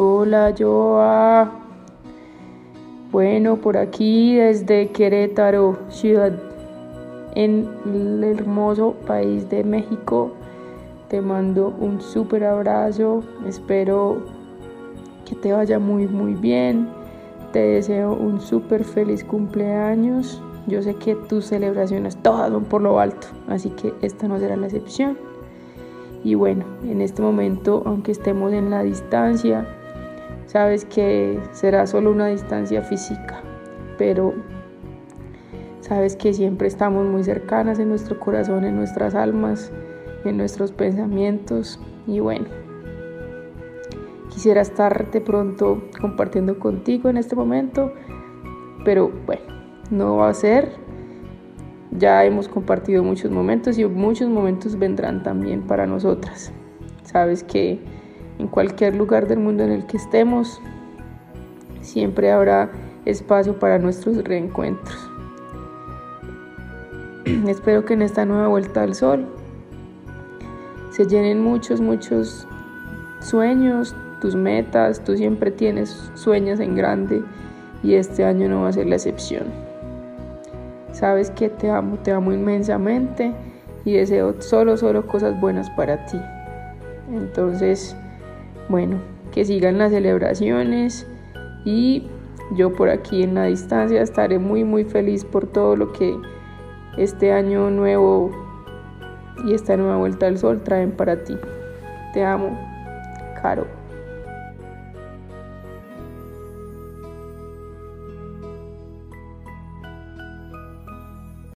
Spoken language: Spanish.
Hola, Joa. Bueno, por aquí desde Querétaro, ciudad en el hermoso país de México. Te mando un súper abrazo. Espero que te vaya muy, muy bien. Te deseo un súper feliz cumpleaños. Yo sé que tus celebraciones todas son por lo alto, así que esta no será la excepción. Y bueno, en este momento, aunque estemos en la distancia, sabes que será solo una distancia física, pero sabes que siempre estamos muy cercanas en nuestro corazón, en nuestras almas, en nuestros pensamientos. Y bueno, quisiera estar de pronto compartiendo contigo en este momento, pero bueno no va a ser. Ya hemos compartido muchos momentos y muchos momentos vendrán también para nosotras. Sabes que en cualquier lugar del mundo en el que estemos, siempre habrá espacio para nuestros reencuentros. Espero que en esta nueva vuelta al sol se llenen muchos, muchos sueños, tus metas, tú siempre tienes sueños en grande y este año no va a ser la excepción. Sabes que te amo, te amo inmensamente y deseo solo, solo cosas buenas para ti. Entonces, bueno, que sigan las celebraciones y yo por aquí en la distancia estaré muy, muy feliz por todo lo que este año nuevo y esta nueva vuelta al sol traen para ti. Te amo, Caro.